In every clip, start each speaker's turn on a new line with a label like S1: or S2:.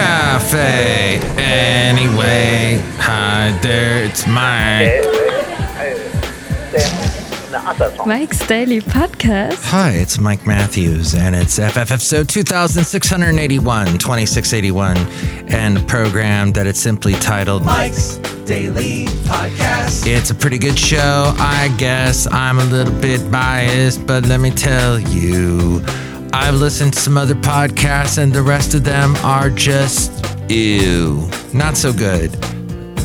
S1: Cafe. Anyway, hi there, it's Mike.
S2: Mike's Daily Podcast.
S1: Hi, it's Mike Matthews, and it's FF episode 2681, 2681, and a program that it's simply titled
S3: Mike's Daily Podcast.
S1: It's a pretty good show, I guess. I'm a little bit biased, but let me tell you, I've listened to some other podcasts, and the rest of them are just ew. Not so good.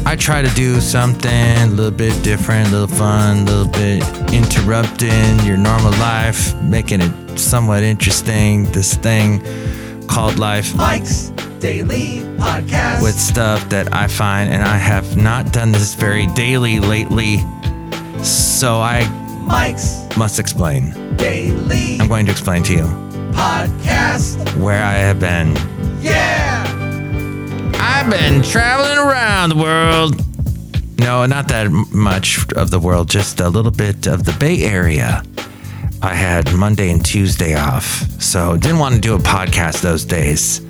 S1: I try to do something a little bit different, a little fun, a little bit interrupting your normal life, making it somewhat interesting. This thing called life
S3: Mike's Daily Podcast.
S1: with stuff that I find, and I have not done this very daily lately, so I
S3: Mike's
S1: must explain.
S3: Daily
S1: I'm going to explain to you
S3: Podcast.
S1: where I have been.
S3: Yeah.
S1: I've been traveling around the world. No, not that much of the world, just a little bit of the Bay Area. I had Monday and Tuesday off, so didn't want to do a podcast those days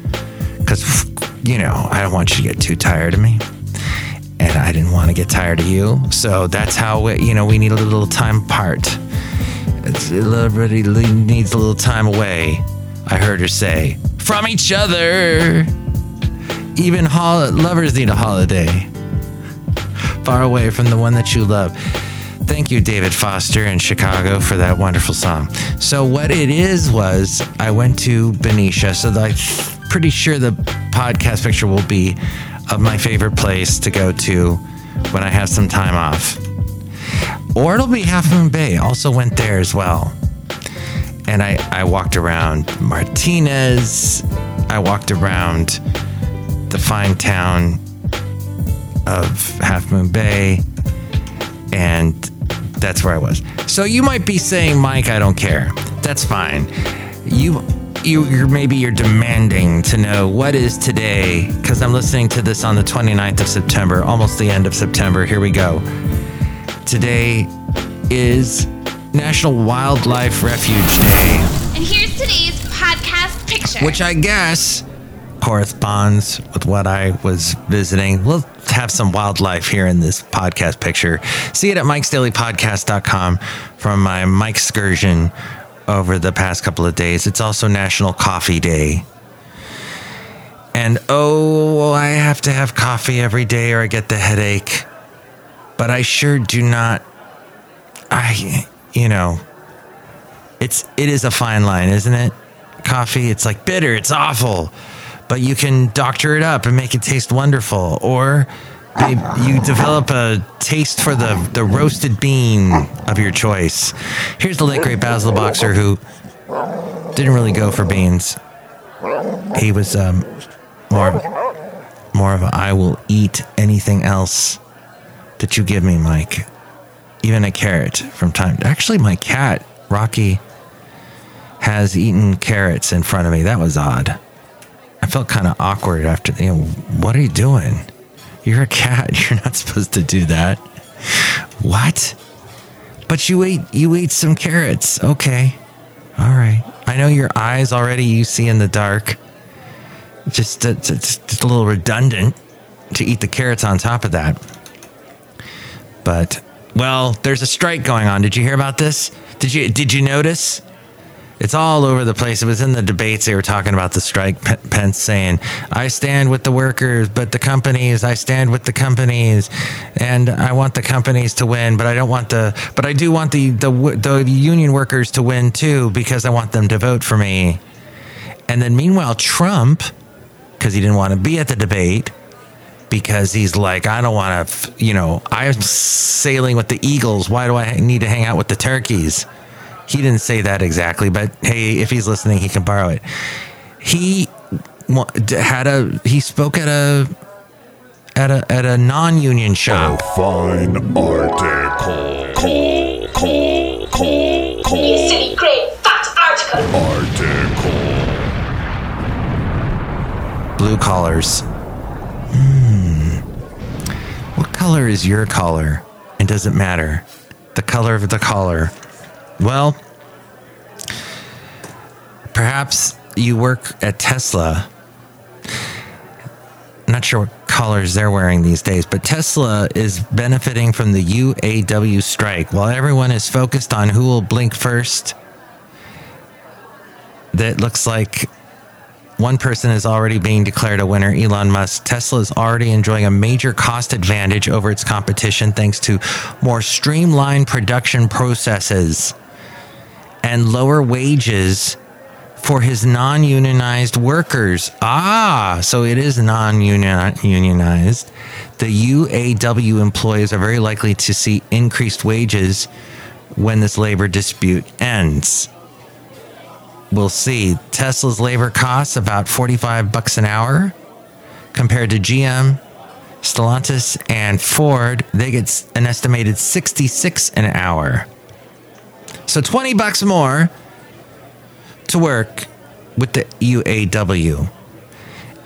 S1: because, you know, I don't want you to get too tired of me. And I didn't want to get tired of you. So that's how, we, you know, we need a little time apart. Everybody needs a little time away, I heard her say, from each other. Even hol- lovers need a holiday. Far away from the one that you love. Thank you, David Foster in Chicago, for that wonderful song. So, what it is was I went to Benicia. So, I'm pretty sure the podcast picture will be of my favorite place to go to when I have some time off. Or it'll be Half Moon Bay. Also went there as well. And I, I walked around Martinez. I walked around the fine town of Half Moon Bay, and that's where I was. So you might be saying, Mike, I don't care. That's fine. You, you, you're maybe you're demanding to know what is today because I'm listening to this on the 29th of September, almost the end of September. Here we go. Today is National Wildlife Refuge Day
S4: And here's today's podcast picture.
S1: which I guess corresponds with what I was visiting. We'll have some wildlife here in this podcast picture. See it at mikesdailypodcast.com from my Mike excursion over the past couple of days. It's also National Coffee Day. And oh, I have to have coffee every day or I get the headache. But I sure do not I you know, it's it is a fine line, isn't it? Coffee, it's like bitter, it's awful, but you can doctor it up and make it taste wonderful. Or babe, you develop a taste for the the roasted bean of your choice. Here's the late great Basil Boxer who didn't really go for beans. He was um, more more of a I will eat anything else that you give me, Mike even a carrot from time. Actually, my cat Rocky has eaten carrots in front of me. That was odd. I felt kind of awkward after. You know, what are you doing? You're a cat. You're not supposed to do that. What? But you ate you ate some carrots. Okay. All right. I know your eyes already you see in the dark. Just, just, just a little redundant to eat the carrots on top of that. But well, there's a strike going on. Did you hear about this? Did you did you notice? It's all over the place. It was in the debates. They were talking about the strike. Pence saying, "I stand with the workers, but the companies. I stand with the companies, and I want the companies to win, but I don't want the. But I do want the the the union workers to win too because I want them to vote for me." And then meanwhile, Trump, because he didn't want to be at the debate, because he's like, I don't want to, you know, I'm sailing with the eagles. Why do I need to hang out with the turkeys? He didn't say that exactly, but hey, if he's listening, he can borrow it. He wa- had a he spoke at a at a at a non-union show.
S5: Fine article. Call, call, call,
S6: You
S5: call.
S6: silly grey fat article.
S5: Article.
S1: Blue collars. Color is your collar? And doesn't matter? The color of the collar. Well, perhaps you work at Tesla Not sure what colors they're wearing these days, but Tesla is benefiting from the UAW strike. While everyone is focused on who will blink first, that looks like one person is already being declared a winner, Elon Musk. Tesla is already enjoying a major cost advantage over its competition thanks to more streamlined production processes and lower wages for his non unionized workers. Ah, so it is non unionized. The UAW employees are very likely to see increased wages when this labor dispute ends we'll see. Tesla's labor costs about 45 bucks an hour compared to GM, Stellantis, and Ford. They get an estimated 66 an hour. So 20 bucks more to work with the UAW.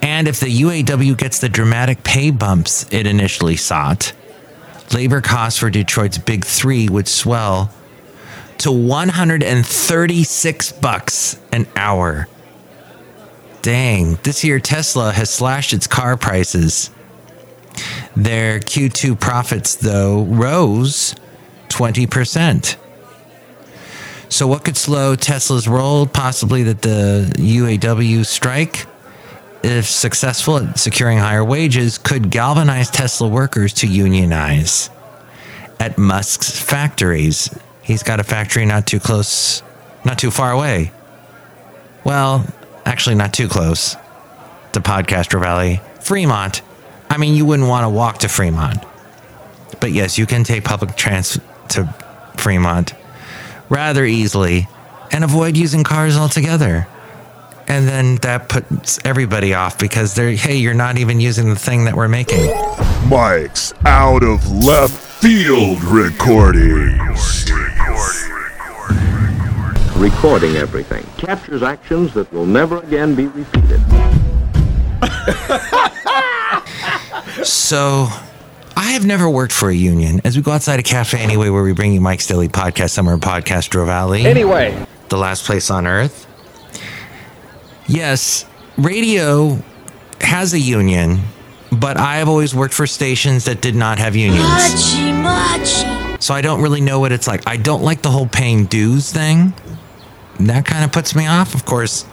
S1: And if the UAW gets the dramatic pay bumps it initially sought, labor costs for Detroit's big three would swell to 136 bucks an hour. Dang, this year Tesla has slashed its car prices. Their Q2 profits, though, rose 20%. So, what could slow Tesla's roll? Possibly that the UAW strike, if successful at securing higher wages, could galvanize Tesla workers to unionize at Musk's factories He's got a factory not too close, not too far away. Well, actually, not too close to Podcastro Valley. Fremont. I mean, you wouldn't want to walk to Fremont. But yes, you can take public transit to Fremont rather easily and avoid using cars altogether. And then that puts everybody off because they're, hey, you're not even using the thing that we're making.
S5: Mike's out of left field recordings
S7: recording everything, captures actions that will never again be repeated.
S1: so, I have never worked for a union. As we go outside a cafe anyway, where we bring you Mike's Daily Podcast, Summer Podcast, Dro Valley.
S7: Anyway,
S1: the last place on earth. Yes, radio has a union, but I've always worked for stations that did not have unions. Machi, machi. So I don't really know what it's like. I don't like the whole paying dues thing that kind of puts me off. Of course,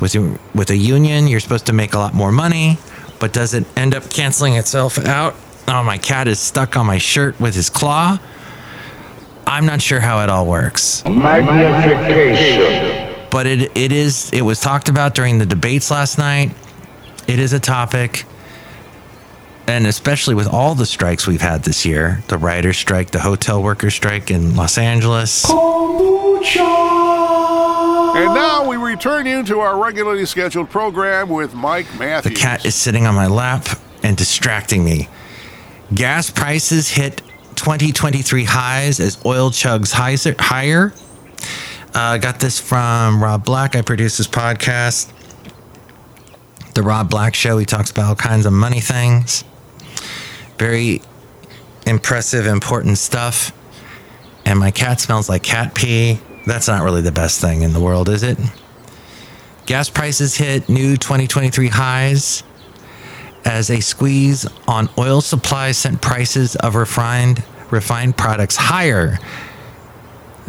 S1: with with a union, you're supposed to make a lot more money, but does it end up canceling itself out? Oh, my cat is stuck on my shirt with his claw. I'm not sure how it all works. Magnification. But it it is it was talked about during the debates last night. It is a topic. And especially with all the strikes we've had this year, the writer's strike, the hotel worker strike in Los Angeles. Kombucha.
S8: And now we return you to our regularly scheduled program with Mike Matthews.
S1: The cat is sitting on my lap and distracting me. Gas prices hit 2023 highs as oil chugs higher. Uh, got this from Rob Black. I produce this podcast. The Rob Black Show. He talks about all kinds of money things. Very impressive, important stuff. And my cat smells like cat pee. That's not really the best thing in the world, is it? Gas prices hit new 2023 highs as a squeeze on oil supply sent prices of refined refined products higher.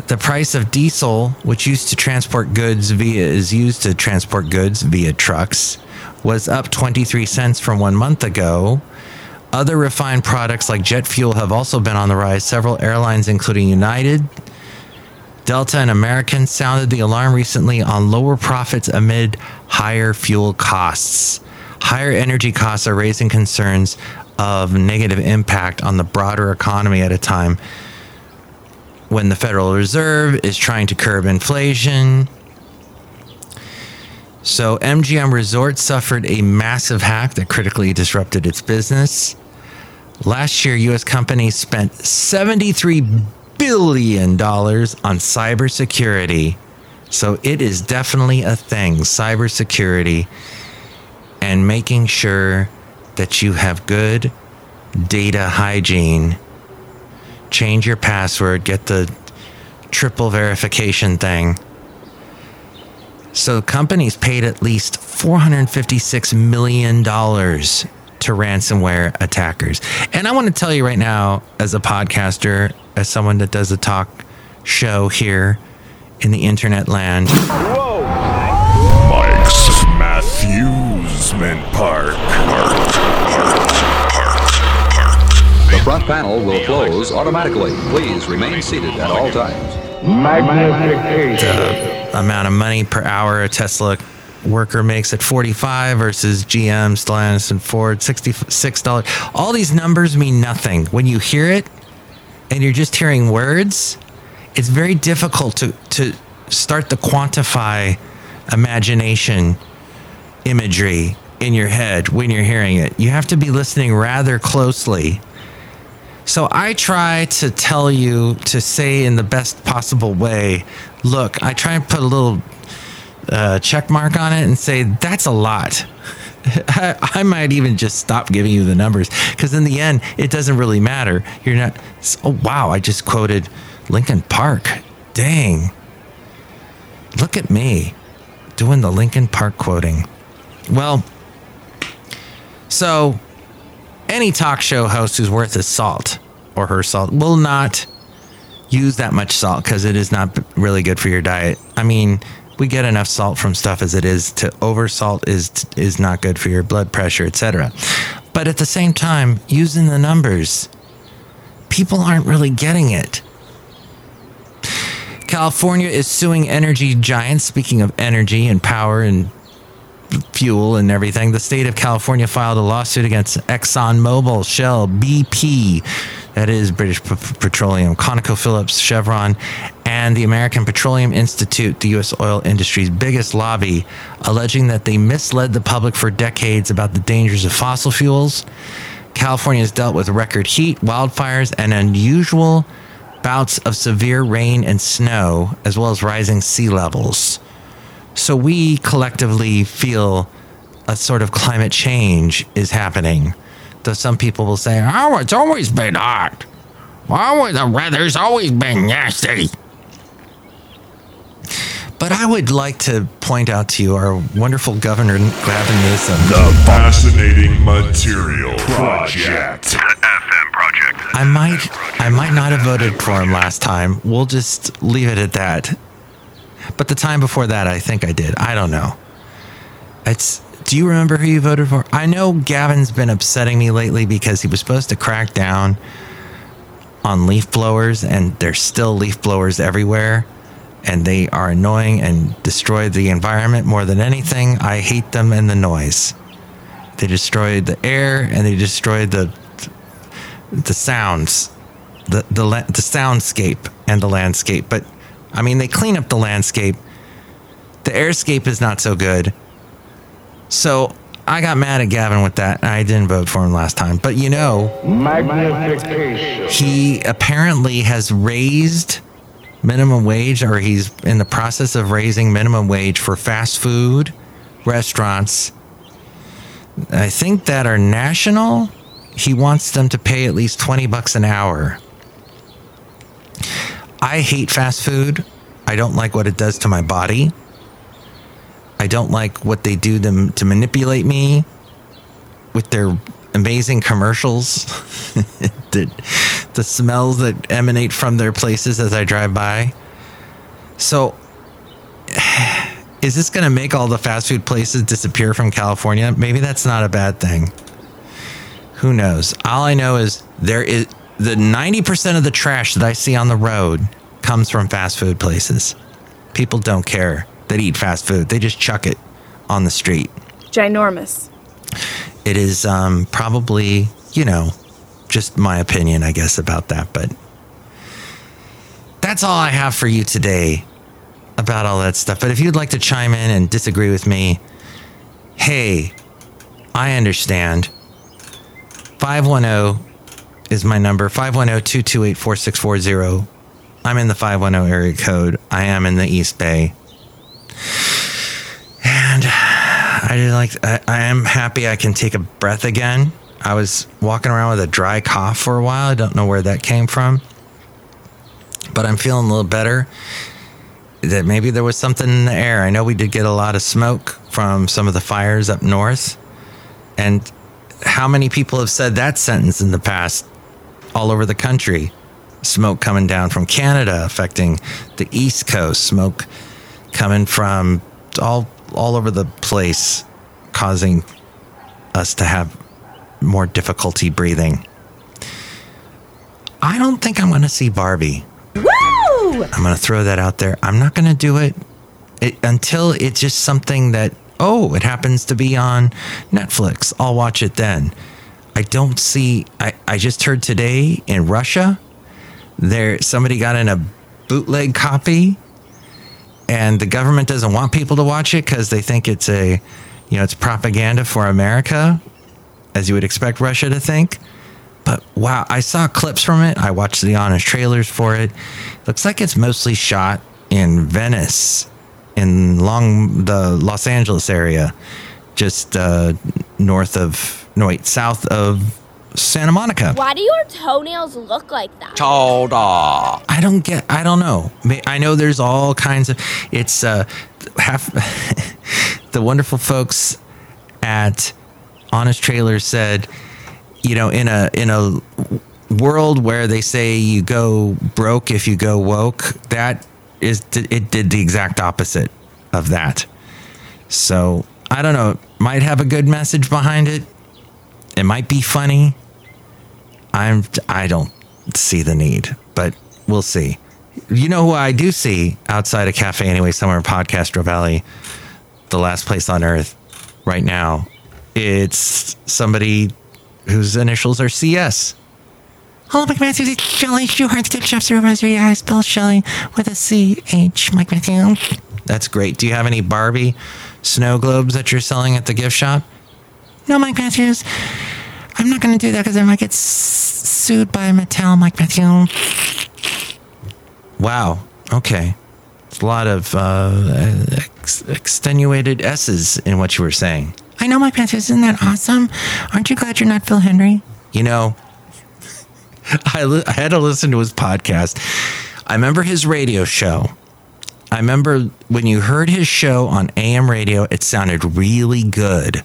S1: The price of diesel, which used to transport goods via is used to transport goods via trucks, was up 23 cents from 1 month ago. Other refined products like jet fuel have also been on the rise. Several airlines including United, Delta and American sounded the alarm recently on lower profits amid higher fuel costs. Higher energy costs are raising concerns of negative impact on the broader economy at a time when the Federal Reserve is trying to curb inflation. So, MGM Resorts suffered a massive hack that critically disrupted its business. Last year, U.S. companies spent 73 billion dollars on cybersecurity. So it is definitely a thing, cybersecurity and making sure that you have good data hygiene. Change your password, get the triple verification thing. So companies paid at least $456 million to ransomware attackers. And I want to tell you right now, as a podcaster, as someone that does a talk show here in the internet land.
S5: Mike's Matthewsman Park. Park. Park. Park. Park.
S9: The front panel will close automatically. Please remain seated at all times.
S1: The amount of money per hour a Tesla worker makes at 45 versus GM, Stellantis, and Ford, $66. All these numbers mean nothing. When you hear it and you're just hearing words, it's very difficult to, to start to quantify imagination imagery in your head when you're hearing it. You have to be listening rather closely. So I try to tell you to say in the best possible way, look, I try and put a little uh, check mark on it and say, that's a lot. I, I might even just stop giving you the numbers because in the end, it doesn't really matter. You're not, oh, wow, I just quoted Linkin Park. Dang. Look at me doing the Linkin Park quoting. Well, so any talk show host who's worth his salt or her salt will not use that much salt because it is not really good for your diet. I mean, we get enough salt from stuff as it is to over salt is is not good for your blood pressure, etc. But at the same time, using the numbers, people aren't really getting it. California is suing energy giants. Speaking of energy and power and fuel and everything, the state of California filed a lawsuit against ExxonMobil, Shell, BP, that is British P- Petroleum, ConocoPhillips, Chevron, and the American Petroleum Institute, the U.S. oil industry's biggest lobby, alleging that they misled the public for decades about the dangers of fossil fuels. California has dealt with record heat, wildfires, and unusual bouts of severe rain and snow, as well as rising sea levels. So we collectively feel a sort of climate change is happening. Though some people will say, oh, it's always been hot. Oh, the weather's always been nasty. But I would like to point out to you our wonderful Governor Gavin Newsom.
S5: The Fascinating Material Project. FM Project.
S1: I might, I might not have voted for him last time. We'll just leave it at that. But the time before that, I think I did. I don't know. It's. Do you remember who you voted for? I know Gavin's been upsetting me lately because he was supposed to crack down on leaf blowers, and there's still leaf blowers everywhere, and they are annoying and destroy the environment more than anything. I hate them and the noise. They destroy the air and they destroy the the sounds, the the the soundscape and the landscape. But I mean, they clean up the landscape. The airscape is not so good. So I got mad at Gavin with that. I didn't vote for him last time. But you know, he apparently has raised minimum wage, or he's in the process of raising minimum wage for fast food restaurants. I think that are national. He wants them to pay at least 20 bucks an hour. I hate fast food. I don't like what it does to my body. I don't like what they do to, to manipulate me with their amazing commercials. the, the smells that emanate from their places as I drive by. So, is this going to make all the fast food places disappear from California? Maybe that's not a bad thing. Who knows? All I know is there is the 90% of the trash that I see on the road comes from fast food places. People don't care that eat fast food, they just chuck it on the street.
S2: Ginormous.
S1: It is um, probably, you know, just my opinion, I guess, about that. But that's all I have for you today about all that stuff. But if you'd like to chime in and disagree with me, hey, I understand. 510 is my number 510 228 4640. I'm in the 510 area code. I am in the East Bay. And I like I, I am happy I can take a breath again. I was walking around with a dry cough for a while. I don't know where that came from. But I'm feeling a little better. That maybe there was something in the air. I know we did get a lot of smoke from some of the fires up north. And how many people have said that sentence in the past all over the country? Smoke coming down from Canada affecting the East Coast, smoke coming from all all over the place causing us to have more difficulty breathing. I don't think I'm going to see Barbie.
S2: Woo!
S1: I'm going to throw that out there. I'm not going to do it, it until it's just something that, oh, it happens to be on Netflix. I'll watch it then. I don't see, I, I just heard today in Russia, there somebody got in a bootleg copy and the government doesn't want people to watch it because they think it's a, you know, it's propaganda for America, as you would expect Russia to think. But wow, I saw clips from it. I watched the honest trailers for it. Looks like it's mostly shot in Venice, in long the Los Angeles area, just uh, north of no wait, south of Santa Monica.
S10: Why do your toenails look like that?
S1: Toda. I don't get. I don't know. I know there's all kinds of. It's uh, half. the wonderful folks at Honest Trailers said you know, in a in a world where they say you go broke if you go woke, that is it did the exact opposite of that. So I don't know. Might have a good message behind it. It might be funny. I'm I don't see the need, but we'll see. You know who I do see outside a cafe anyway, somewhere in Podcastro Valley, the last place on earth right now. It's somebody whose initials are CS.
S11: Hello, Mike Matthews. It's Chely Shoehart, Tip Chef Supervisor. I spell Chely with a C H. Mike Matthews.
S1: That's great. Do you have any Barbie snow globes that you're selling at the gift shop?
S11: No, Mike Matthews. I'm not going to do that because I might get s- sued by Mattel, Mike Matthews.
S1: Wow. Okay. It's a lot of uh, ex- extenuated S's in what you were saying.
S11: I know, Mike Matthews. Isn't that awesome? Aren't you glad you're not Phil Hendrie?
S1: You know, I, li- I had to listen to his podcast. I remember his radio show. I remember when you heard his show on AM radio, it sounded really good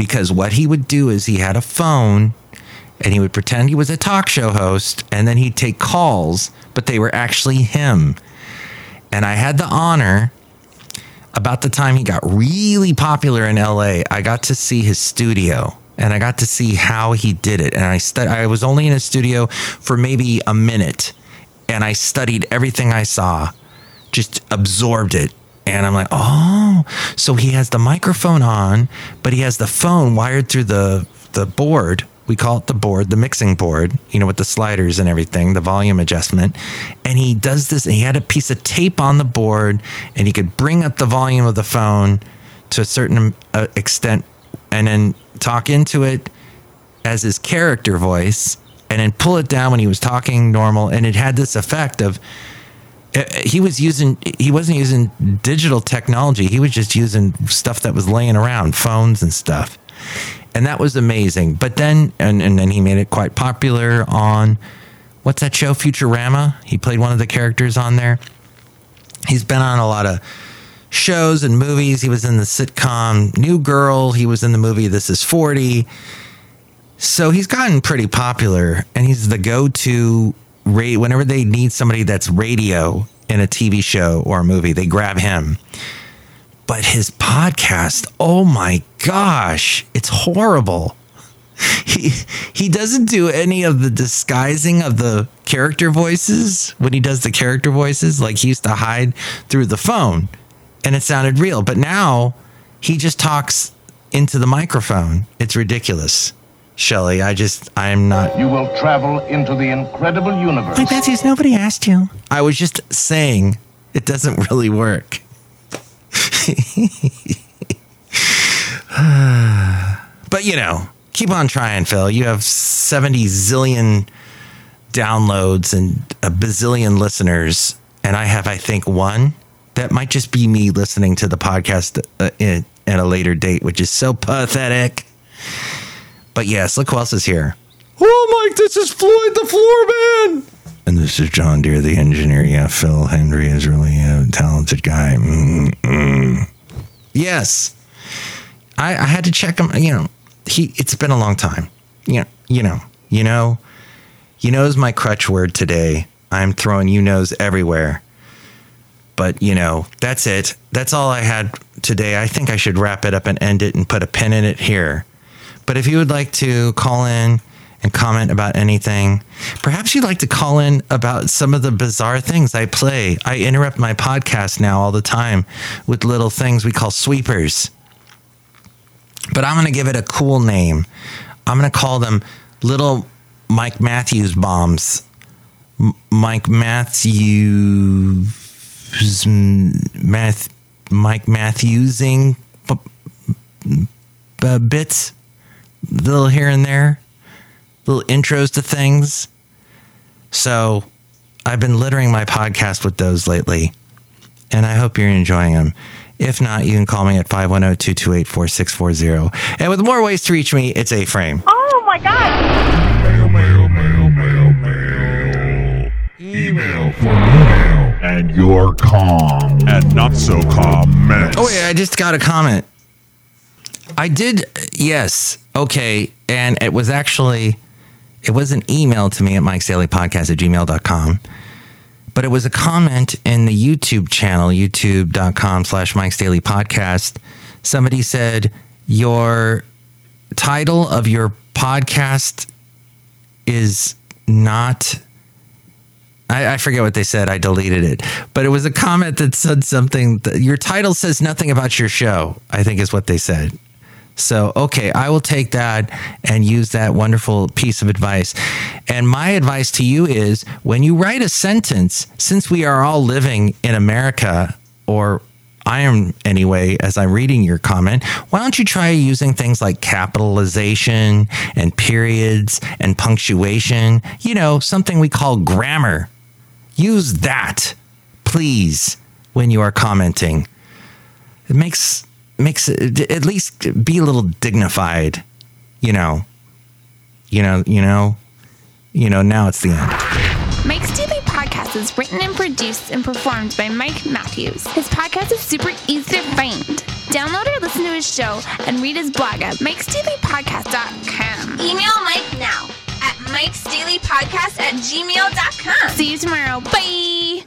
S1: because what he would do is he had a phone and he would pretend he was a talk show host and then he'd take calls, but they were actually him. And I had the honor about the time he got really popular in LA, I got to see his studio and I got to see how he did it. And I stu- I was only in his studio for maybe a minute and I studied everything I saw, just absorbed it. And I'm like, oh, so he has the microphone on, but he has the phone wired through the the board we call it the board, the mixing board, you know, with the sliders and everything, the volume adjustment. And he does this, and he had a piece of tape on the board, and he could bring up the volume of the phone to a certain uh, extent and then talk into it as his character voice and then pull it down when he was talking normal. And it had this effect of, Uh, he was using he wasn't using digital technology he was just using stuff that was laying around phones and stuff and that was amazing. But then, and, and then he made it quite popular on what's that show, Futurama? He played one of the characters on there. He's been on a lot of shows and movies. He was in the sitcom New Girl. He was in the movie This Is 40. So he's gotten pretty popular, and he's the go-to rate whenever they need somebody that's radio in a TV show or a movie. They grab him but his podcast, oh my gosh, it's horrible. He he doesn't do any of the disguising of the character voices when he does the character voices like he used to hide through the phone and it sounded real, but now he just talks into the microphone. It's ridiculous. Chely, I just I'm not
S12: You will travel into the incredible universe.
S11: Like Betsy's nobody asked you.
S1: I was just saying it doesn't really work. but you know, keep on trying, Phil. You have 70 zillion downloads and a bazillion listeners. And I have, I think, one that might just be me listening to the podcast uh, in, at a later date, which is so pathetic. But yes, look who else is here. Oh, Mike, this is Floyd the Floor Man. And this is John Deer, the engineer. Yeah, Phil Hendrie is really a talented guy. Mm-mm. Yes. I, I had to check him, you know, he it's been a long time. You know, you know, you know, you know's my crutch word today. I'm throwing you knows everywhere. But you know, that's it. That's all I had today. I think I should wrap it up and end it and put a pin in it here. But if you would like to call in and comment about anything, perhaps you'd like to call in about some of the bizarre things I play. I interrupt my podcast now all the time with little things we call sweepers. But I'm going to give it a cool name. I'm going to call them little Mike Matthews bombs. M- Mike Matthews. Math, Mike Matthewsing b- b- bits, little here and there, little intros to things. So I've been littering my podcast with those lately, and I hope you're enjoying them. If not, you can call me at 510 228 4640. And with more ways to reach me, it's A Frame.
S6: Oh my god!
S5: Mail, mail, mail, mail, mail. Email for email. And your calm. And not so calm minutes.
S1: Oh, yeah, I just got a comment. I did, yes. Okay. And it was actually, it was an email to me at Mike's Daily Podcast at gmail.com. But it was a comment in the YouTube channel, youtube.com slash Mike's Daily Podcast. Somebody said, Your title of your podcast is not. I, forget what they said. I deleted it. But it was a comment that said something. That, your title says nothing about your show, I think is what they said. So, okay, I will take that and use that wonderful piece of advice. And my advice to you is when you write a sentence, since we are all living in America, or I am anyway, as I'm reading your comment, why don't you try using things like capitalization and periods and punctuation? You know, something we call grammar. Use that, please, when you are commenting. It makes makes it at least be a little dignified, you know. You know, you know, you know. Now it's the end.
S4: Mike's Daily Podcast is written and produced and performed by Mike Matthews. His podcast is super easy to find. Download or listen to his show and read his blog at mikesdailypodcast.com.
S10: Email Mike now at mikesdailypodcast at gmail.com.
S4: See you tomorrow. Bye.